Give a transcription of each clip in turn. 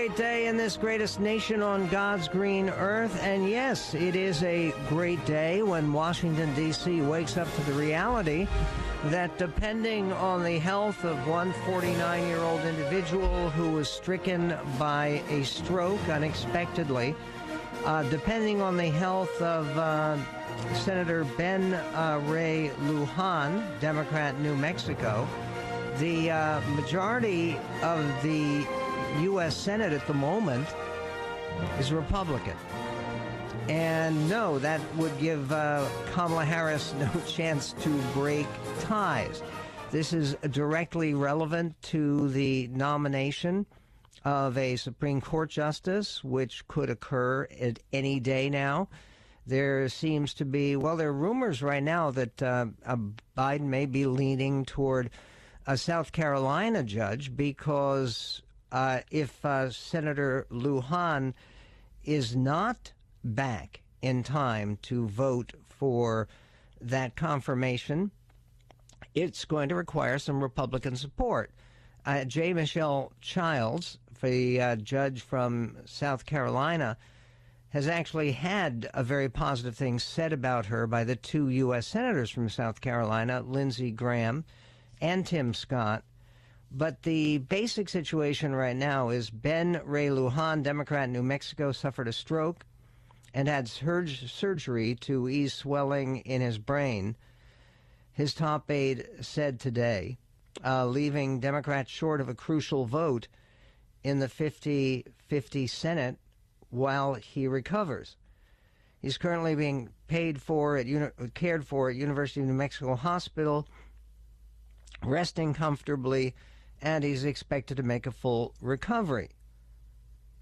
great day in this greatest nation on God's green earth. And yes, it is a great day when Washington, D.C. wakes up to the reality that depending on the health of one 49 year old individual who was stricken by a stroke unexpectedly, uh, depending on the health of uh, Senator Ben uh, Ray Lujan, Democrat, New Mexico, the uh, majority of the U.S. Senate at the moment is Republican. And no, that would give uh, Kamala Harris no chance to break ties. This is directly relevant to the nomination of a Supreme Court justice, which could occur at any day now. There seems to be, well, there are rumors right now that uh, Biden may be leaning toward a South Carolina judge because uh, if uh, Senator Lujan is not back in time to vote for that confirmation, it's going to require some Republican support. Uh, J. Michelle Childs, the uh, judge from South Carolina, has actually had a very positive thing said about her by the two U.S. senators from South Carolina, Lindsey Graham and Tim Scott. But the basic situation right now is Ben Ray Lujan, Democrat in New Mexico, suffered a stroke and had sur- surgery to ease swelling in his brain. His top aide said today, uh, leaving Democrats short of a crucial vote in the 50 50 Senate while he recovers. He's currently being paid for at uni- cared for at University of New Mexico Hospital, resting comfortably and he's expected to make a full recovery,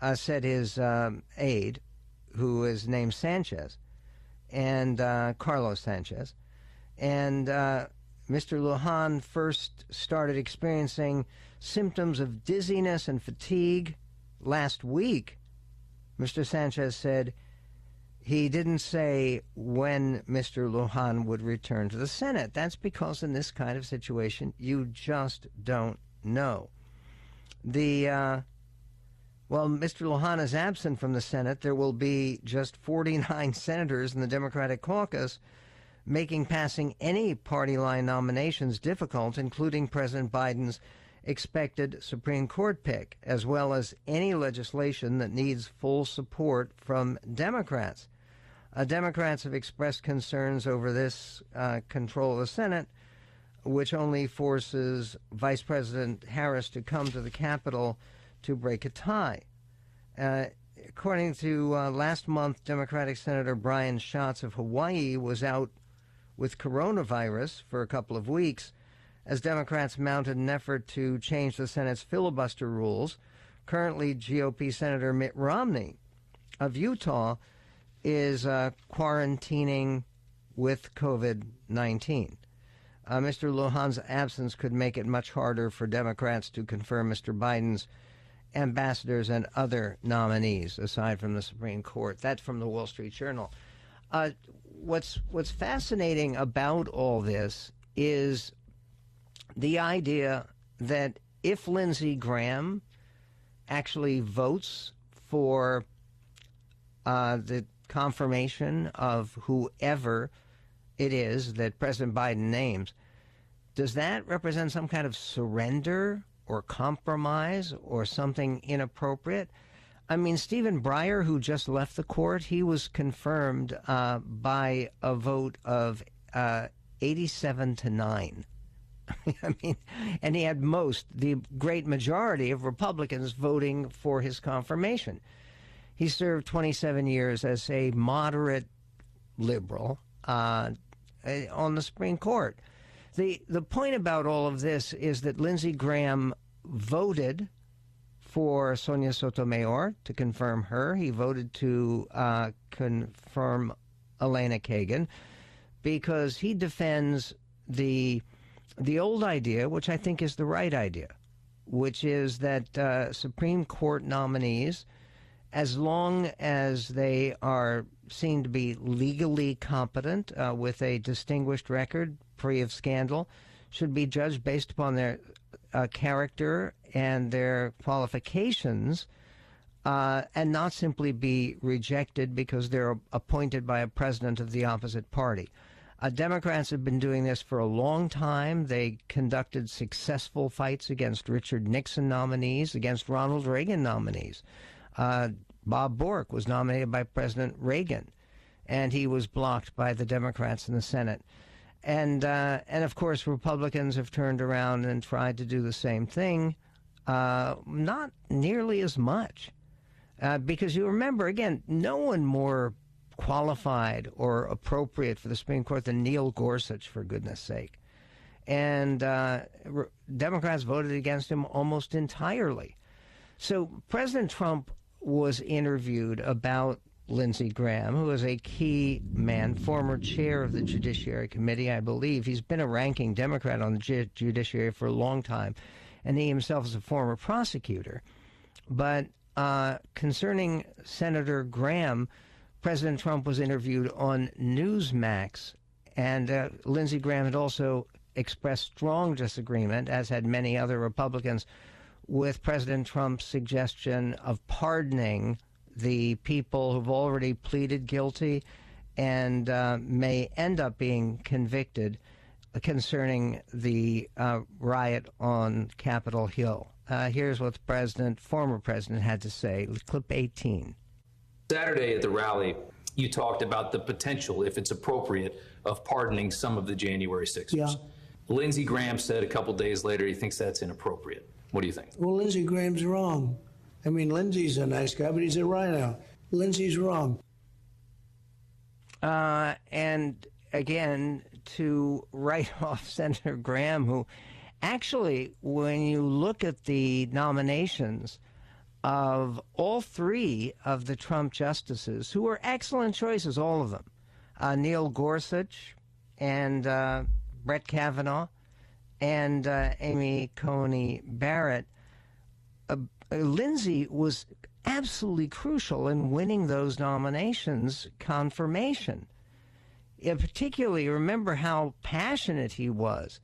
uh, said his um, aide, who is named Sanchez, and uh, Carlos Sanchez. And uh, Mr. Lujan first started experiencing symptoms of dizziness and fatigue last week. Mr. Sanchez said he didn't say when Mr. Lujan would return to the Senate. That's because in this kind of situation, you just don't no. The uh, well, Mr. Lujan is absent from the Senate. There will be just 49 senators in the Democratic caucus, making passing any party line nominations difficult, including President Biden's expected Supreme Court pick, as well as any legislation that needs full support from Democrats. Uh, Democrats have expressed concerns over this uh, control of the Senate which only forces Vice President Harris to come to the Capitol to break a tie. Uh, according to uh, last month, Democratic Senator Brian Schatz of Hawaii was out with coronavirus for a couple of weeks as Democrats mounted an effort to change the Senate's filibuster rules. Currently, GOP Senator Mitt Romney of Utah is uh, quarantining with COVID 19 uh, Mr. Lujan's absence could make it much harder for Democrats to confirm Mr. Biden's ambassadors and other nominees, aside from the Supreme Court. That's from the Wall Street Journal. Uh, what's what's fascinating about all this is the idea that if Lindsey Graham actually votes for uh, the confirmation of whoever it is that President Biden names, does that represent some kind of surrender or compromise or something inappropriate? I mean, Stephen Breyer, who just left the court, he was confirmed uh, by a vote of uh, 87 to 9. I mean, and he had most, the great majority of Republicans voting for his confirmation. He served 27 years as a moderate liberal uh, on the Supreme Court. The, the point about all of this is that Lindsey Graham voted for Sonia Sotomayor to confirm her. He voted to uh, confirm Elena Kagan because he defends the the old idea, which I think is the right idea, which is that uh, Supreme Court nominees, as long as they are seen to be legally competent uh, with a distinguished record, free of scandal, should be judged based upon their uh, character and their qualifications uh, and not simply be rejected because they're appointed by a president of the opposite party. Uh, Democrats have been doing this for a long time. They conducted successful fights against Richard Nixon nominees, against Ronald Reagan nominees. Uh, Bob Bork was nominated by President Reagan, and he was blocked by the Democrats in the Senate. And uh, and of course, Republicans have turned around and tried to do the same thing, uh, not nearly as much, uh, because you remember again, no one more qualified or appropriate for the Supreme Court than Neil Gorsuch, for goodness sake. And uh, re- Democrats voted against him almost entirely. So President Trump was interviewed about Lindsey Graham, who is a key man, former chair of the Judiciary Committee, I believe. He's been a ranking Democrat on the Ju- Judiciary for a long time, and he himself is a former prosecutor. But uh, concerning Senator Graham, President Trump was interviewed on Newsmax, and uh, Lindsey Graham had also expressed strong disagreement, as had many other Republicans, with President Trump's suggestion of pardoning the people who've already pleaded guilty and uh, may end up being convicted concerning the uh, riot on Capitol Hill. Uh, here's what the president, former president, had to say. Clip 18. Saturday at the rally, you talked about the potential, if it's appropriate, of pardoning some of the January 6ers. Yeah. Lindsey Graham said a couple days later he thinks that's inappropriate. What do you think? Well, Lindsey Graham's wrong. I mean, Lindsey's a nice guy, but he's a RINO. Lindsey's wrong. Uh, and again, to write off Senator Graham, who actually, when you look at the nominations, of all three of the Trump justices, who were excellent choices, all of them uh, Neil Gorsuch and uh, Brett Kavanaugh and uh, Amy Coney Barrett. Uh, Lindsey was absolutely crucial in winning those nominations confirmation. Yeah, particularly, remember how passionate he was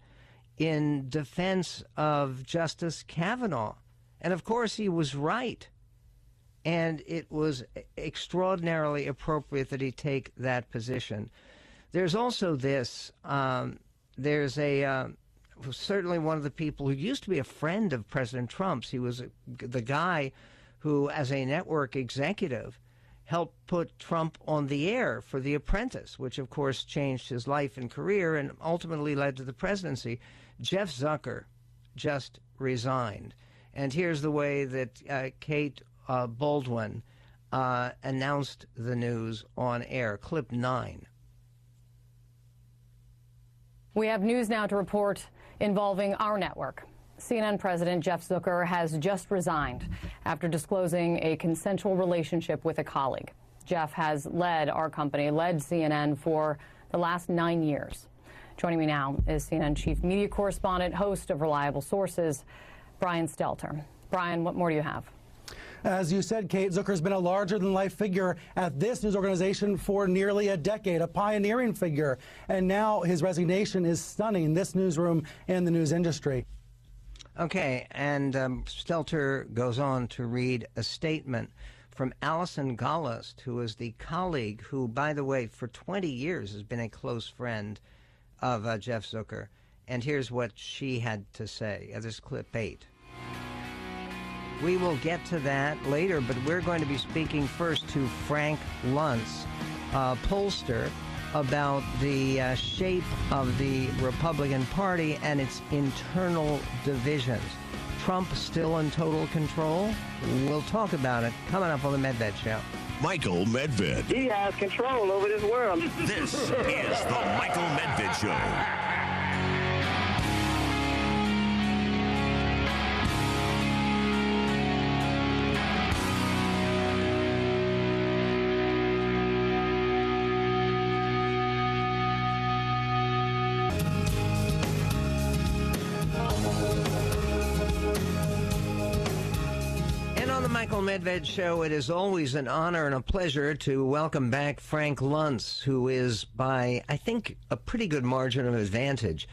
in defense of Justice Kavanaugh and of course, he was right. And it was extraordinarily appropriate that he take that position. There's also this um, there's a uh, certainly one of the people who used to be a friend of President Trump's. He was the guy who, as a network executive, helped put Trump on the air for The Apprentice, which of course changed his life and career and ultimately led to the presidency. Jeff Zucker just resigned. And here's the way that uh, Kate uh, Bolduan uh, announced the news on air. Clip nine. We have news now to report involving our network. CNN President Jeff Zucker has just resigned after disclosing a consensual relationship with a colleague. Jeff has led our company, led CNN for the last nine years. Joining me now is CNN chief media correspondent, host of Reliable Sources, Brian Stelter. Brian, what more do you have? As you said, Kate, Zucker's been a larger than life figure at this news organization for nearly a decade, a pioneering figure. And now his resignation is stunning this newsroom and the news industry. Okay, and um, Stelter goes on to read a statement from Allison Gollust, who is the colleague who, by the way, for 20 years has been a close friend of uh, Jeff Zucker. And here's what she had to say. Uh, this clip eight. We will get to that later, but we're going to be speaking first to Frank Luntz, uh, pollster, about the uh, shape of the Republican Party and its internal divisions. Trump still in total control? We'll talk about it coming up on the Medved Show. Michael Medved. He has control over this world. This is the Michael Medved Show. Medved Show. It is always an honor and a pleasure to welcome back Frank Luntz, who is, by I think, a pretty good margin of advantage,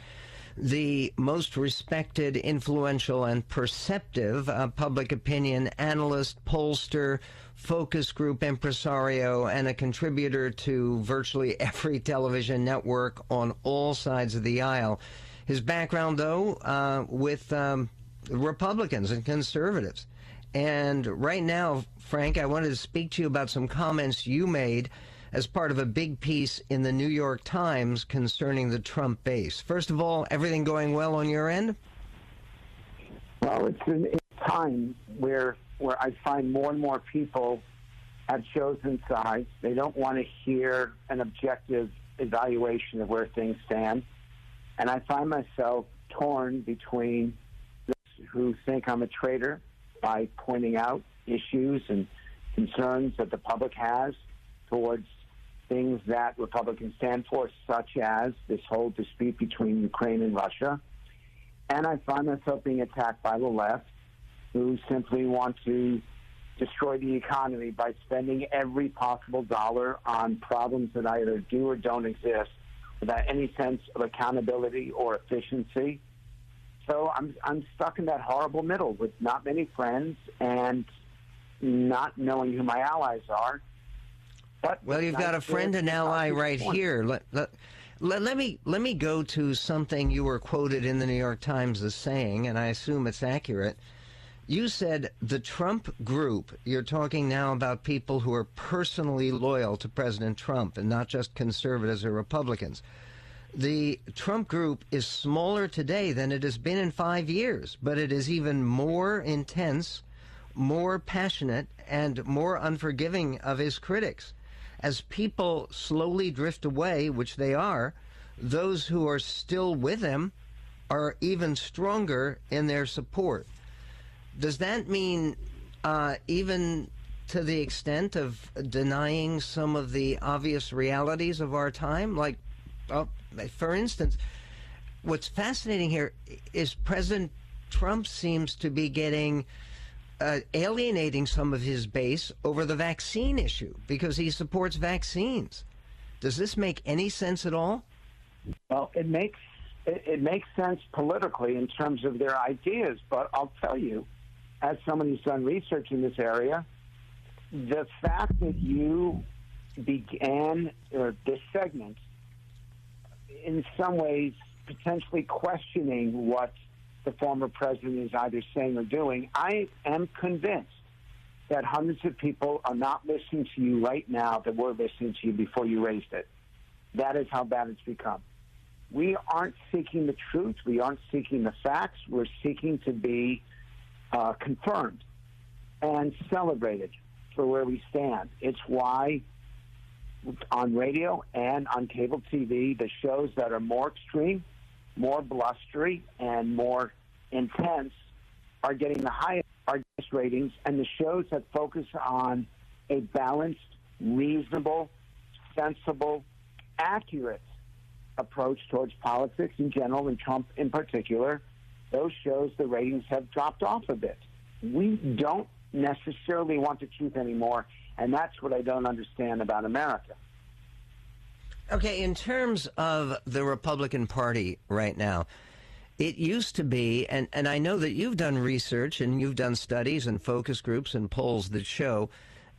the most respected, influential, and perceptive uh, public opinion analyst, pollster, focus group impresario, and a contributor to virtually every television network on all sides of the aisle. His background, though, uh, with um, Republicans and conservatives. And right now, Frank, I wanted to speak to you about some comments you made as part of a big piece in the New York Times concerning the Trump base. First of all, everything going well on your end? Well, it's a time where where I find more and more people have chosen sides. They don't want to hear an objective evaluation of where things stand, and I find myself torn between those who think I'm a traitor by pointing out issues and concerns that the public has towards things that Republicans stand for, such as this whole dispute between Ukraine and Russia. And I find myself being attacked by the left, who simply want to destroy the economy by spending every possible dollar on problems that either do or don't exist without any sense of accountability or efficiency. So I'm, I'm stuck in that horrible middle with not many friends and not knowing who my allies are but well, you've got a friend and ally right here. Let, let, let, let, me let me go to something you were quoted in the New York Times as saying, and I assume it's accurate. You said the Trump group, you're talking now about people who are personally loyal to President Trump and not just conservatives or Republicans. The Trump group is smaller today than it has been in five years, but it is even more intense, more passionate, and more unforgiving of his critics as people slowly drift away, which they are, those who are still with him are even stronger in their support. Does that mean uh, even to the extent of denying some of the obvious realities of our time? Like, oh, for instance, what's fascinating here is President Trump seems to be getting uh, alienating some of his base over the vaccine issue because he supports vaccines. Does this make any sense at all? Well, it makes it, it makes sense politically in terms of their ideas, but I'll tell you, as someone who's done research in this area, the fact that you began or this segment in some ways potentially questioning what the former president is either saying or doing. I am convinced that hundreds of people are not listening to you right now that were listening to you before you raised it. That is how bad it's become. We aren't seeking the truth. We aren't seeking the facts. We're seeking to be uh, confirmed and celebrated for where we stand. It's why on radio and on cable TV, the shows that are more extreme more blustery and more intense are getting the highest ratings, and the shows that focus on a balanced, reasonable, sensible, accurate approach towards politics in general and Trump in particular, those shows the ratings have dropped off a bit. We don't necessarily want the truth anymore, and that's what I don't understand about America. Okay, in terms of the Republican Party right now, it used to be, and, and I know that you've done research and you've done studies and focus groups and polls that show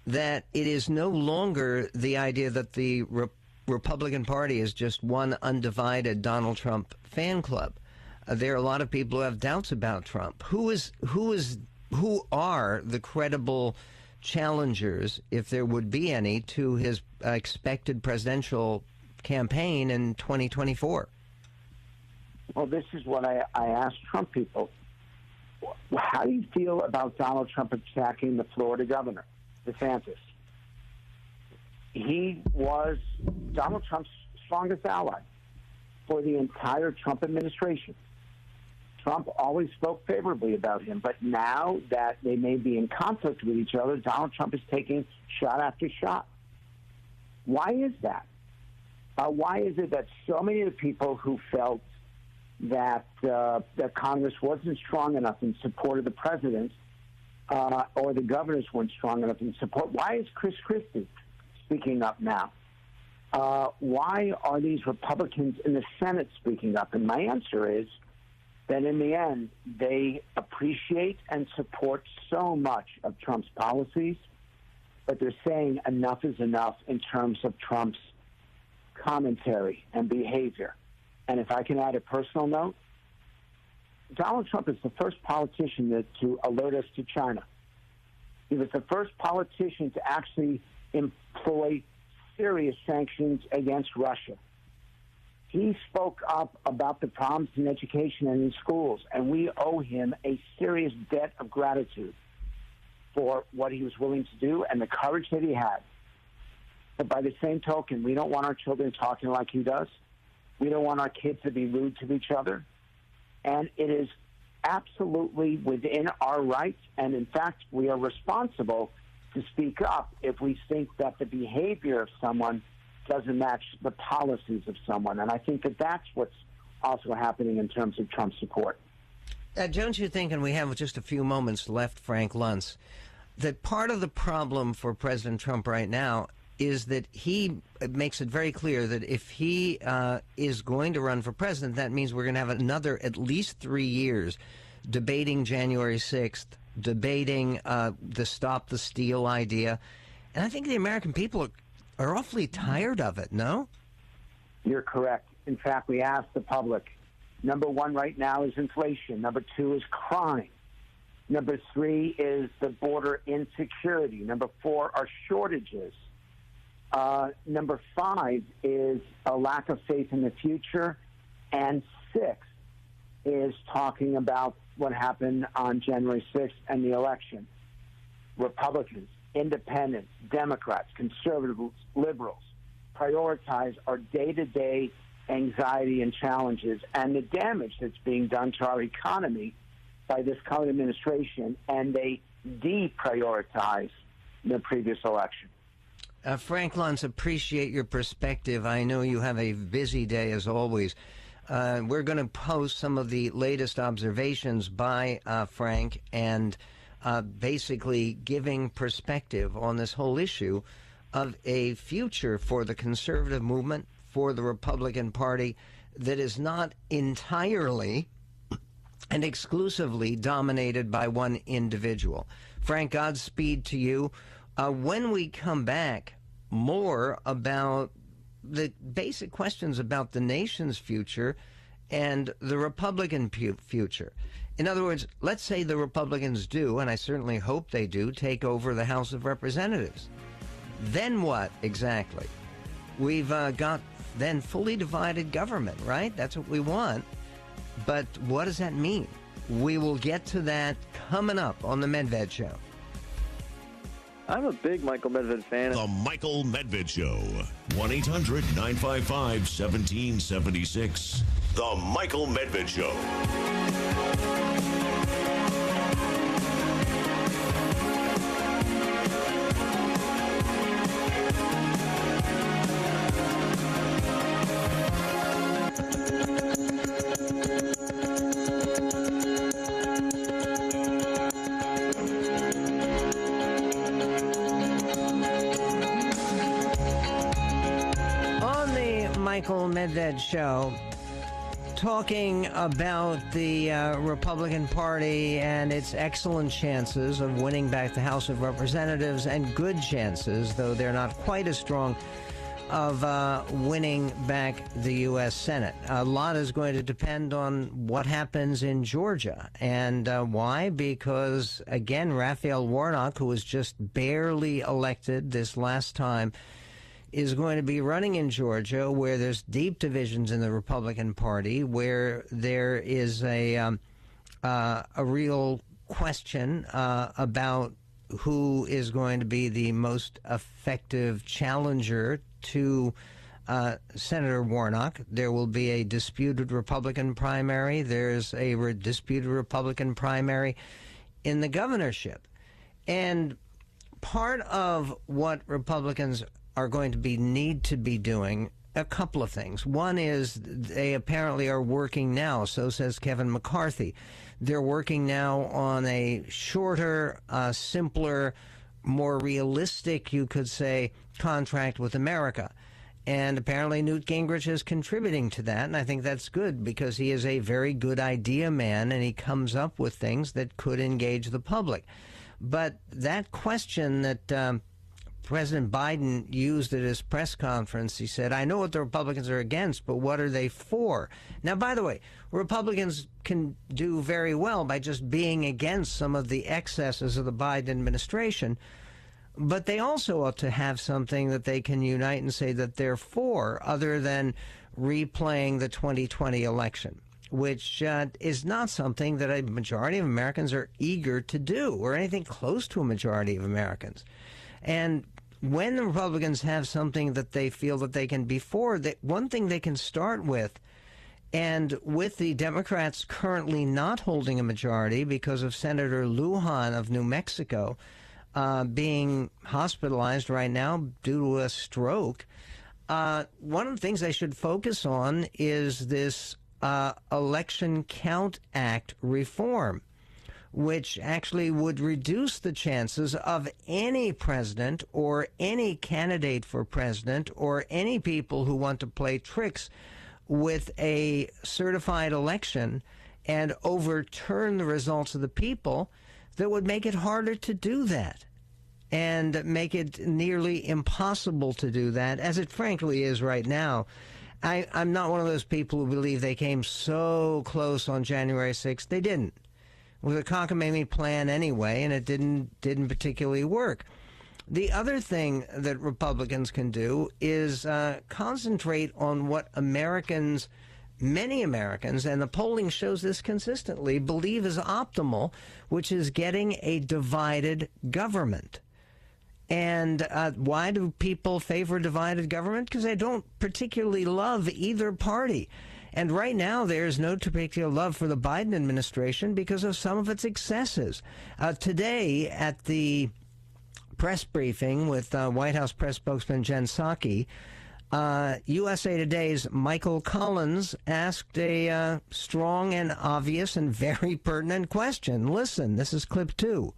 that it is no longer the idea that the Re- Republican Party is just one undivided Donald Trump fan club. Uh, there are a lot of people who have doubts about Trump. Who is who is who are the credible challengers, if there would be any, to his uh, expected presidential campaign in 2024? Well, this is what I, I asked Trump people. How do you feel about Donald Trump attacking the Florida governor, DeSantis? He was Donald Trump's strongest ally for the entire Trump administration. Trump always spoke favorably about him, but now that they may be in conflict with each other, Donald Trump is taking shot after shot. Why is that? Uh, why is it that so many of the people who felt that uh, that Congress wasn't strong enough in support of the president, uh, or the governors weren't strong enough in support? Why is Chris Christie speaking up now? uh, why are these Republicans in the Senate speaking up? And my answer is that in the end, they appreciate and support so much of Trump's policies, but they're saying enough is enough in terms of Trump's commentary and behavior. And if I can add a personal note, Donald Trump is the first politician that, to alert us to China. He was the first politician to actually employ serious sanctions against Russia. He spoke up about the problems in education and in schools, and we owe him a serious debt of gratitude for what he was willing to do and the courage that he had. But by the same token, we don't want our children talking like he does. We don't want our kids to be rude to each other. And it is absolutely within our rights. And in fact, we are responsible to speak up if we think that the behavior of someone doesn't match the policies of someone. And I think that that's what's also happening in terms of Trump support. Uh, don't you think, and we have just a few moments left, Frank Luntz, that part of the problem for President Trump right now is that he makes it very clear that if he uh, is going to run for president, that means we're going to have another at least three years debating January 6th, debating uh, the stop the steal idea. And I think the American people are, are awfully tired of it, no? You're correct. In fact, we asked the public number one right now is inflation, number two is crime. Number three is the border insecurity. Number four are shortages. Uh, number five is a lack of faith in the future. And six is talking about what happened on January 6th and the election. Republicans, independents, Democrats, conservatives, liberals prioritize our day to day anxiety and challenges and the damage that's being done to our economy by this current administration, and they deprioritize the previous election. Uh, Frank Luntz, appreciate your perspective. I know you have a busy day as always. Uh, we're going to post some of the latest observations by uh, Frank and uh, basically giving perspective on this whole issue of a future for the conservative movement, for the Republican Party, that is not entirely and exclusively dominated by one individual. Frank, Godspeed to you. Uh, when we come back, more about the basic questions about the nation's future and the Republican pu- future. In other words, let's say the Republicans do, and I certainly hope they do, take over the House of Representatives. Then what exactly? We've uh, got then fully divided government, right? That's what we want. But what does that mean? We will get to that coming up on the Medved Show. I'm a big Michael Medved fan. The Michael Medved Show. 1 800 955 1776. The Michael Medved Show. On the Michael Medved Show, talking about the uh, Republican Party and its excellent chances of winning back the House of Representatives and good chances, though they're not quite as strong, of uh, winning back the U.S. Senate. A lot is going to depend on what happens in Georgia. And uh, why? Because, again, Raphael Warnock, who was just barely elected this last time, is going to be running in Georgia, where there's deep divisions in the Republican Party, where there is a um, uh, a real question uh, about who is going to be the most effective challenger to uh, Senator Warnock. There will be a disputed Republican primary. There's a re- disputed Republican primary in the governorship, and part of what Republicans are going to be need to be doing a couple of things. One is they apparently are working now, so says Kevin McCarthy. They're working now on a shorter, uh, simpler, more realistic, you could say, contract with America. And apparently, Newt Gingrich is contributing to that. And I think that's good because he is a very good idea man and he comes up with things that could engage the public. But that question that um, President Biden used at his press conference, he said, I know what the Republicans are against, but what are they for? Now, by the way, Republicans can do very well by just being against some of the excesses of the Biden administration. But they also ought to have something that they can unite and say that they're for, other than replaying the 2020 election, which uh, is not something that a majority of Americans are eager to do, or anything close to a majority of Americans. And when the Republicans have something that they feel that they can be for, that one thing they can start with, and with the Democrats currently not holding a majority because of Senator Lujan of New Mexico uh, being hospitalized right now due to a stroke, uh, one of the things they should focus on is this uh, Election Count Act reform, which actually would reduce the chances of any president or any candidate for president or any people who want to play tricks with a certified election and overturn the results of the people that would make it harder to do that and make it nearly impossible to do that, as it frankly is right now. I, am not one of those people who believe they came so close on January 6th. They didn't. It was a cockamamie plan anyway, and it didn't didn't particularly work. The other thing that Republicans can do is uh, concentrate on what Americans many Americans, and the polling shows this consistently, believe is optimal, which is getting a divided government. And uh, why do people favor divided government? Because they don't particularly love either party. And right now, there's no particular love for the Biden administration because of some of its excesses. Uh, today, at the press briefing with uh, White House press spokesman Jen Psaki, uh, USA Today's Michael Collins asked a uh, strong and obvious and very pertinent question. Listen, this is clip two.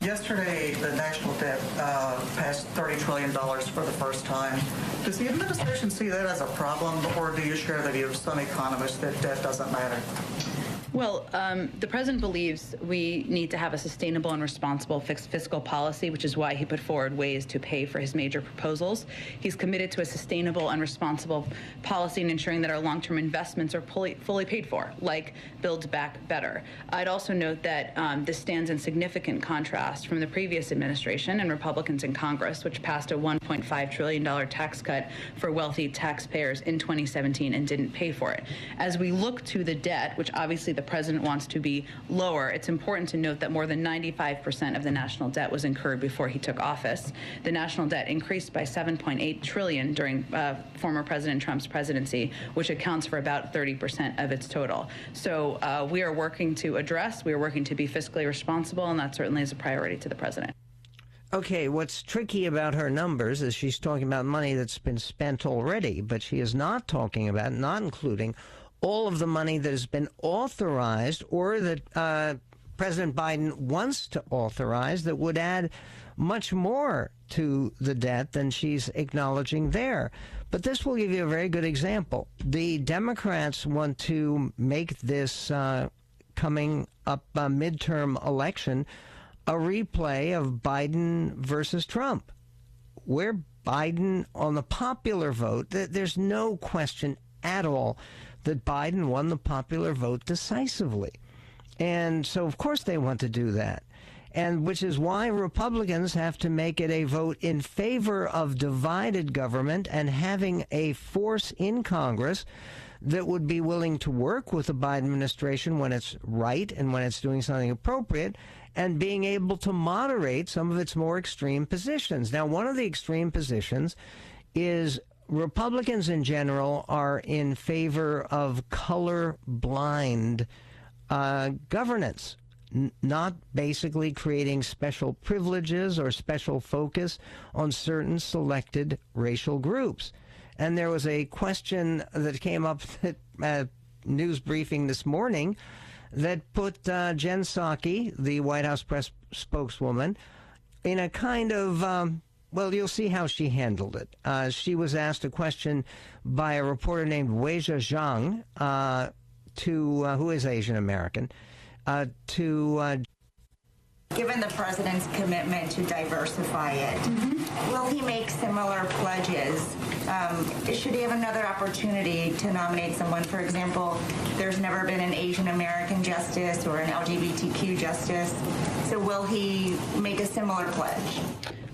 Yesterday, the national debt uh, passed $30 trillion for the first time. Does the administration see that as a problem, or do you share the view of some economists that debt doesn't matter? Well, um, the president believes we need to have a sustainable and responsible fiscal policy, which is why he put forward ways to pay for his major proposals. He's committed to a sustainable and responsible policy in ensuring that our long term investments are fully, fully, paid for, like Build Back Better. I'd also note that um, this stands in significant contrast from the previous administration and Republicans in Congress, which passed a $1.5 trillion tax cut for wealthy taxpayers in 2017 and didn't pay for it. As we look to the debt, which obviously the president wants to be lower, it's important to note that more than 95% of the national debt was incurred before he took office. The national debt increased by 7.8 trillion during uh, former President Trump's presidency, which accounts for about 30% of its total. So uh, we are working to address, we are working to be fiscally responsible, and that certainly is a priority to the president. Okay, what's tricky about her numbers is she's talking about money that's been spent already, but she is not talking about, not including all of the money that has been authorized or that uh, President Biden wants to authorize that would add much more to the debt than she's acknowledging there. But this will give you a very good example. The Democrats want to make this uh, coming up uh, midterm election a replay of Biden versus Trump, where Biden on the popular vote, there's no question at all that Biden won the popular vote decisively. And so, of course, they want to do that. And which is why Republicans have to make it a vote in favor of divided government and having a force in Congress that would be willing to work with the Biden administration when it's right and when it's doing something appropriate and being able to moderate some of its more extreme positions. Now, one of the extreme positions is Republicans in general are in favor of color blind uh, governance, N- not basically creating special privileges or special focus on certain selected racial groups. And there was a question that came up at uh, news briefing this morning that put uh, Jen Psaki, the White House press spokeswoman, in a kind of um, well, you'll see how she handled it. Uh, she was asked a question by a reporter named Weijia Zhang, uh, to uh, who is Asian American, uh, to uh, Given the president's commitment to diversify it, will he make similar pledges? Um, should he have another opportunity to nominate someone? For example, there's never been an Asian American justice or an LGBTQ justice. So will he make a similar pledge?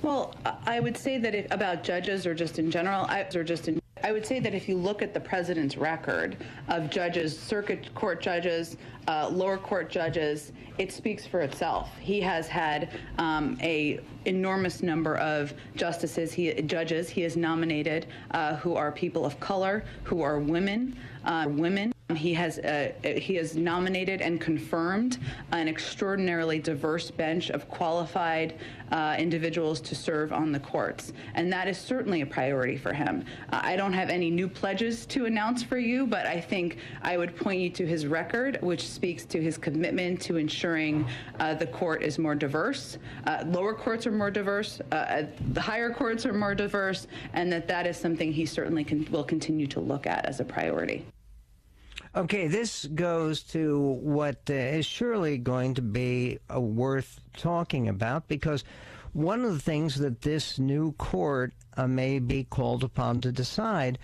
Well, I would say that about judges or just in general, I, or just in, I would say that if you look at the president's record of judges, circuit court judges, uh, lower court judges, it speaks for itself. He has had um, a enormous number of justices, he judges he has nominated uh, who are people of color, who are women, uh, women. He has uh, he has nominated and confirmed an extraordinarily diverse bench of qualified uh, individuals to serve on the courts, and that is certainly a priority for him. Uh, I don't have any new pledges to announce for you, but I think I would point you to his record, which speaks to his commitment to ensuring uh, the court is more diverse, uh, lower courts are more diverse, uh, the higher courts are more diverse, and that that is something he certainly can, will continue to look at as a priority. Okay, this goes to what uh, is surely going to be uh, worth talking about because one of the things that this new court uh, may be called upon to decide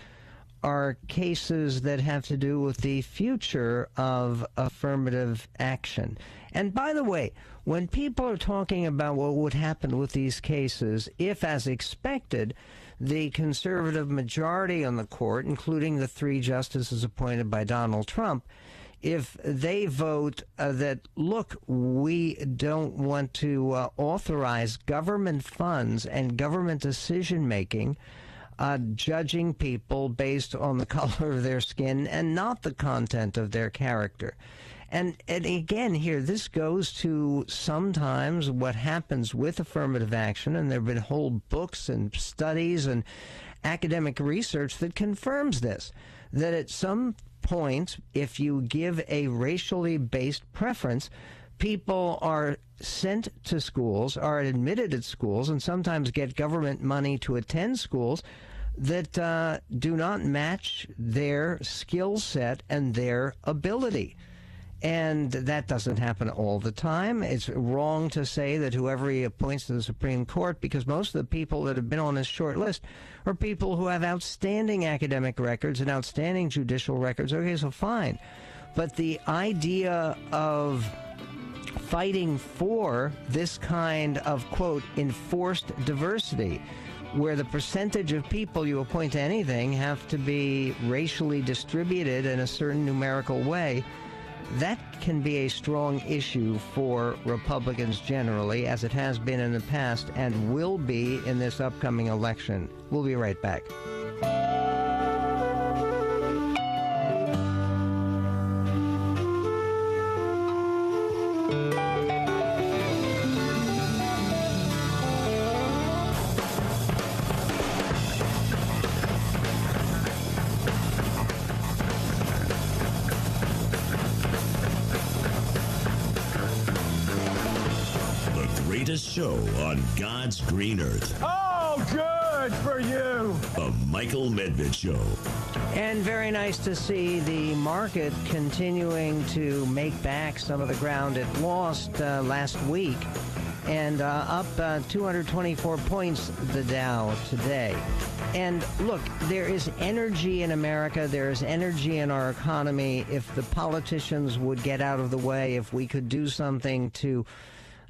are cases that have to do with the future of affirmative action. And by the way, when people are talking about what would happen with these cases, if, as expected, the conservative majority on the court, including the three justices appointed by Donald Trump, if they vote uh, that, look, we don't want to uh, authorize government funds and government decision making, uh, judging people based on the color of their skin and not the content of their character. And, and again, here, this goes to sometimes what happens with affirmative action, and there have been whole books and studies and academic research that confirms this. That at some point, if you give a racially based preference, people are sent to schools, are admitted at schools, and sometimes get government money to attend schools that uh, do not match their skill set and their ability. And that doesn't happen all the time. It's wrong to say that whoever he appoints to the Supreme Court, because most of the people that have been on his short list are people who have outstanding academic records and outstanding judicial records. Okay, so fine. But the idea of fighting for this kind of, quote, enforced diversity, where the percentage of people you appoint to anything have to be racially distributed in a certain numerical way that can be a strong issue for Republicans generally, as it has been in the past and will be in this upcoming election. We'll be right back. The greatest show on God's green earth. Oh, good for you. The Michael Medved Show. And very nice to see the market continuing to make back some of the ground it lost uh, last week. And uh, up uh, 224 points, the Dow today. And look, there is energy in America. There is energy in our economy. If the politicians would get out of the way, if we could do something to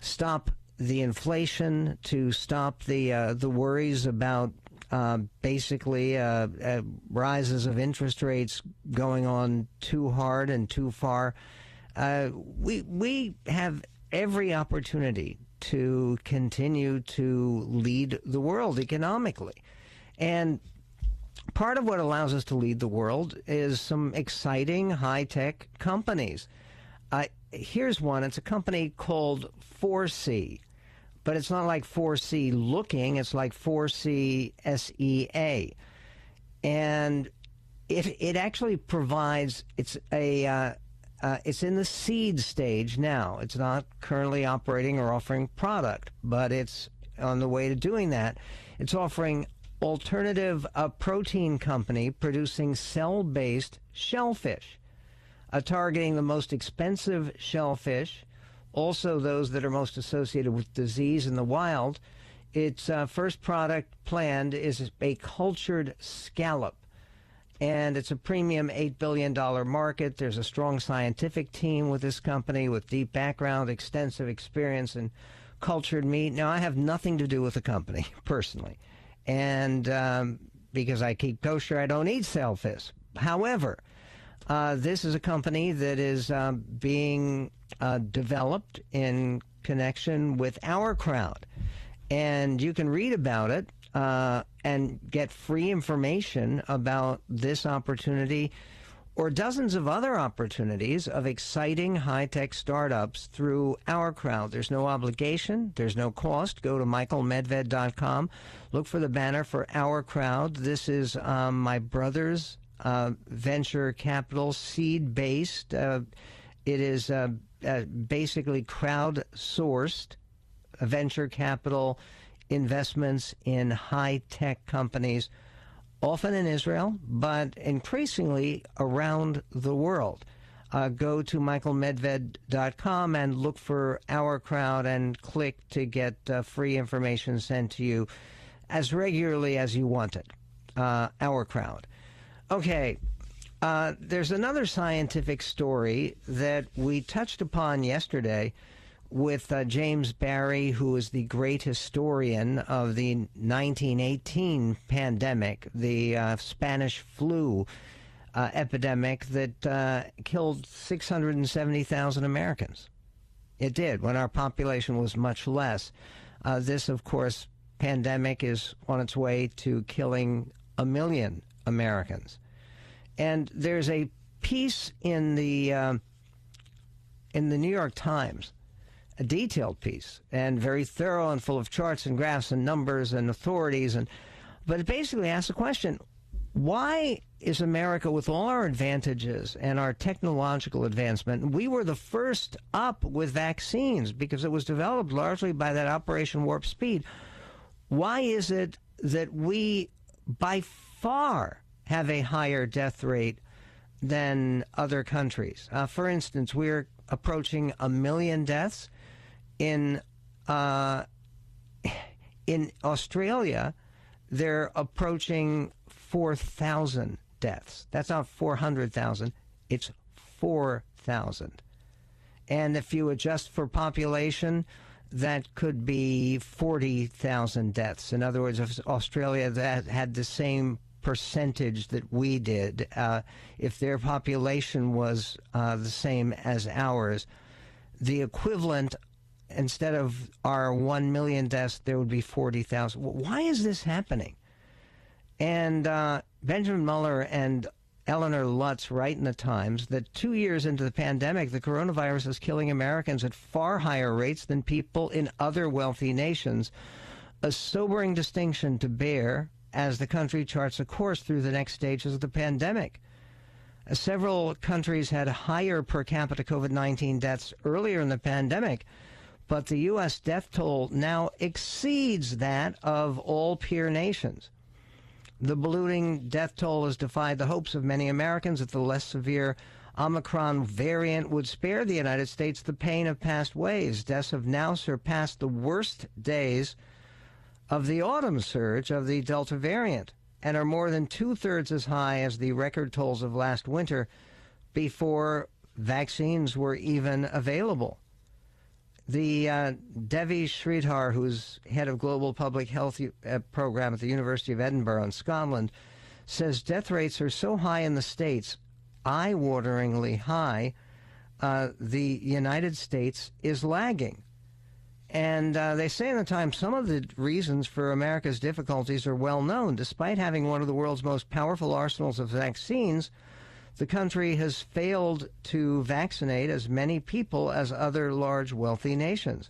stop the inflation, to stop the uh, the worries about uh, basically uh, uh, rises of interest rates going on too hard and too far. Uh, we we have every opportunity to continue to lead the world economically, and part of what allows us to lead the world is some exciting high tech companies. Uh, here's one. It's a company called 4C, but it's not like 4C looking. It's like 4C SEA, and it it actually provides. It's a uh, uh, it's in the seed stage now. It's not currently operating or offering product, but it's on the way to doing that. It's offering alternative uh, protein company producing cell-based shellfish, uh, targeting the most expensive shellfish, also those that are most associated with disease in the wild. Its uh, first product planned is a cultured scallop and it's a premium $8 billion market. There's a strong scientific team with this company with deep background, extensive experience in cultured meat. Now, I have nothing to do with the company personally, and um, because I keep kosher, I don't eat shellfish. However, uh, this is a company that is uh, being uh, developed in connection with OurCrowd. And you can read about it uh, and get free information about this opportunity or dozens of other opportunities of exciting high tech startups through OurCrowd. There's no obligation, there's no cost. Go to michaelmedved.com, look for the banner for OurCrowd. This is um, my brother's uh, venture capital, seed based. Uh, it is uh, uh basically crowd sourced venture capital investments in high tech companies, often in Israel, but increasingly around the world. Uh, go to michaelmedved.com and look for OurCrowd and click to get uh, free information sent to you as regularly as you want it. OurCrowd. Okay, uh, there's another scientific story that we touched upon yesterday with uh, James Barry, who is the great historian of the 1918 pandemic, the uh, Spanish flu uh, epidemic that uh, killed 670,000 Americans. It did when our population was much less. Uh, this, of course, pandemic is on its way to killing a million Americans. And there's a piece in the uh, in the New York Times a detailed piece and very thorough and full of charts and graphs and numbers and authorities and but it basically asks the question why is America with all our advantages and our technological advancement we were the first up with vaccines because it was developed largely by that operation warp speed why is it that we by far have a higher death rate than other countries uh, for instance we're approaching a million deaths in uh, in Australia, they're approaching 4,000 deaths. That's not 400,000, it's 4,000. And if you adjust for population, that could be 40,000 deaths. In other words, if Australia that had the same percentage that we did, uh, if their population was uh, the same as ours, the equivalent instead of our 1 million deaths, there would be 40,000. Why is this happening? And uh, Benjamin Mueller and Eleanor Lutz write in the Times that two years into the pandemic, the coronavirus is killing Americans at far higher rates than people in other wealthy nations. A sobering distinction to bear as the country charts a course through the next stages of the pandemic. Uh, several countries had higher per capita COVID 19 deaths earlier in the pandemic but the U.S. death toll now exceeds that of all peer nations. The ballooning death toll has defied the hopes of many Americans that the less severe Omicron variant would spare the United States the pain of past waves. Deaths have now surpassed the worst days of the autumn surge of the Delta variant and are more than two thirds as high as the record tolls of last winter before vaccines were even available. The uh, Devi Sridhar, who's head of global public health uh, program at the University of Edinburgh in Scotland, says death rates are so high in the states, eye-wateringly high. Uh, the United States is lagging. And uh, they say in the Times some of the reasons for America's difficulties are well known. Despite having one of the world's most powerful arsenals of vaccines, the country has failed to vaccinate as many people as other large wealthy nations.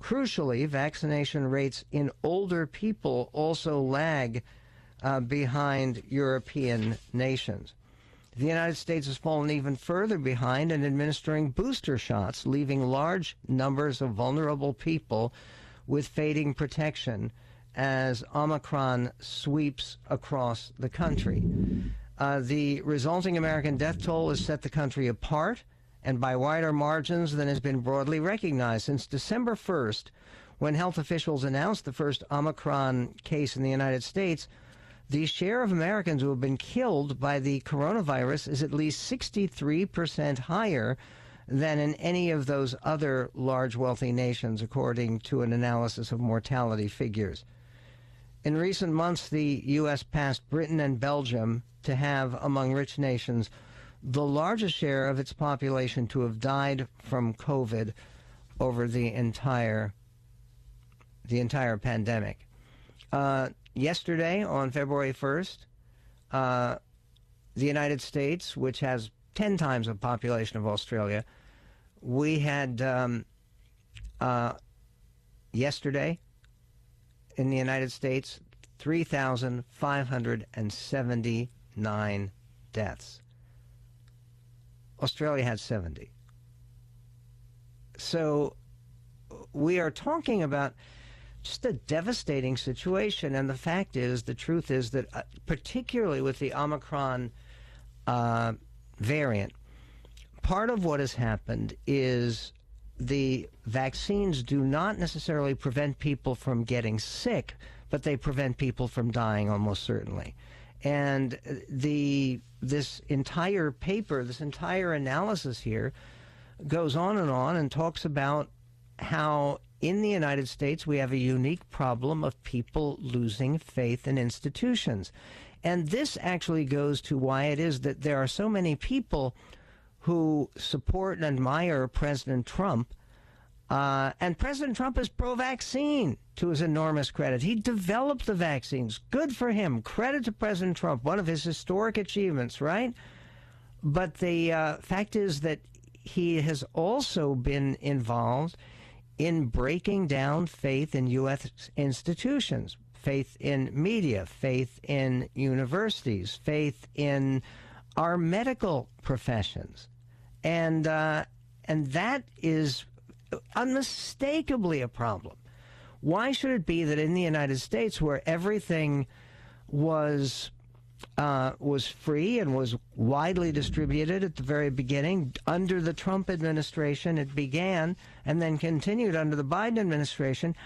Crucially, vaccination rates in older people also lag uh, behind European nations. The United States has fallen even further behind in administering booster shots, leaving large numbers of vulnerable people with fading protection as Omicron sweeps across the country. Uh, the resulting American death toll has set the country apart and by wider margins than has been broadly recognized. Since December 1st, when health officials announced the first Omicron case in the United States, the share of Americans who have been killed by the coronavirus is at least 63% higher than in any of those other large wealthy nations, according to an analysis of mortality figures. In recent months, the U.S. passed Britain and Belgium to have, among rich nations, the largest share of its population to have died from COVID over the entire the entire pandemic. Uh, yesterday, on February 1st, uh, the United States, which has 10 times the population of Australia, we had um, uh, yesterday in the United States 3,579 deaths. Australia had 70. So we are talking about just a devastating situation. And the fact is, the truth is that, uh, particularly with the Omicron uh, variant, part of what has happened is the vaccines do not necessarily prevent people from getting sick, but they prevent people from dying almost certainly. And the this entire paper, this entire analysis here, goes on and on and talks about how in the United States we have a unique problem of people losing faith in institutions. And this actually goes to why it is that there are so many people who support and admire President Trump. Uh, and President Trump is pro vaccine to his enormous credit. He developed the vaccines. Good for him. Credit to President Trump, one of his historic achievements, right? But the uh, fact is that he has also been involved in breaking down faith in U.S. institutions, faith in media, faith in universities, faith in our medical professions. And, uh, and that is unmistakably a problem. Why should it be that in the United States, where everything was uh, was free and was widely distributed at the very beginning. Under the Trump administration, it began and then continued under the Biden administration.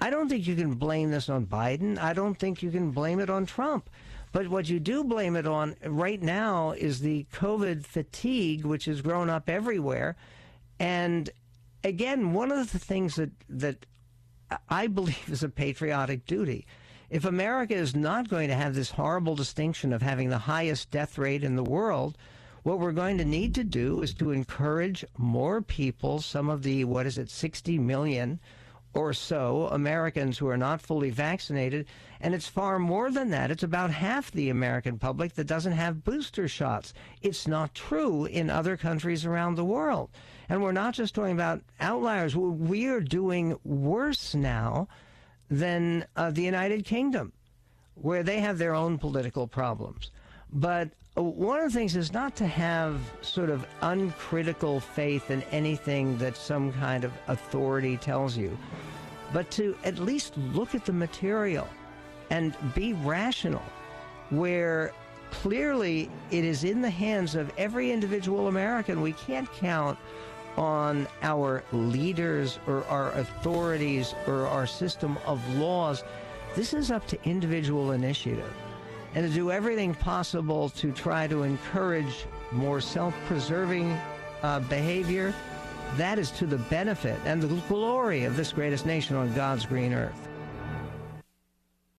I don't think you can blame this on Biden. I don't think you can blame it on Trump. But what you do blame it on right now is the COVID fatigue, which has grown up everywhere. And again, one of the things that, that I believe is a patriotic duty. If America is not going to have this horrible distinction of having the highest death rate in the world, what we're going to need to do is to encourage more people, some of the, what is it, 60 million or so Americans who are not fully vaccinated. And it's far more than that. It's about half the American public that doesn't have booster shots. It's not true in other countries around the world. And we're not just talking about outliers. We are doing worse now than uh, the United Kingdom, where they have their own political problems. But uh, one of the things is not to have sort of uncritical faith in anything that some kind of authority tells you, but to at least look at the material and be rational, where clearly it is in the hands of every individual American. We can't count on our leaders or our authorities or our system of laws. This is up to individual initiative and to do everything possible to try to encourage more self preserving uh, behavior. That is to the benefit and the glory of this greatest nation on God's green earth.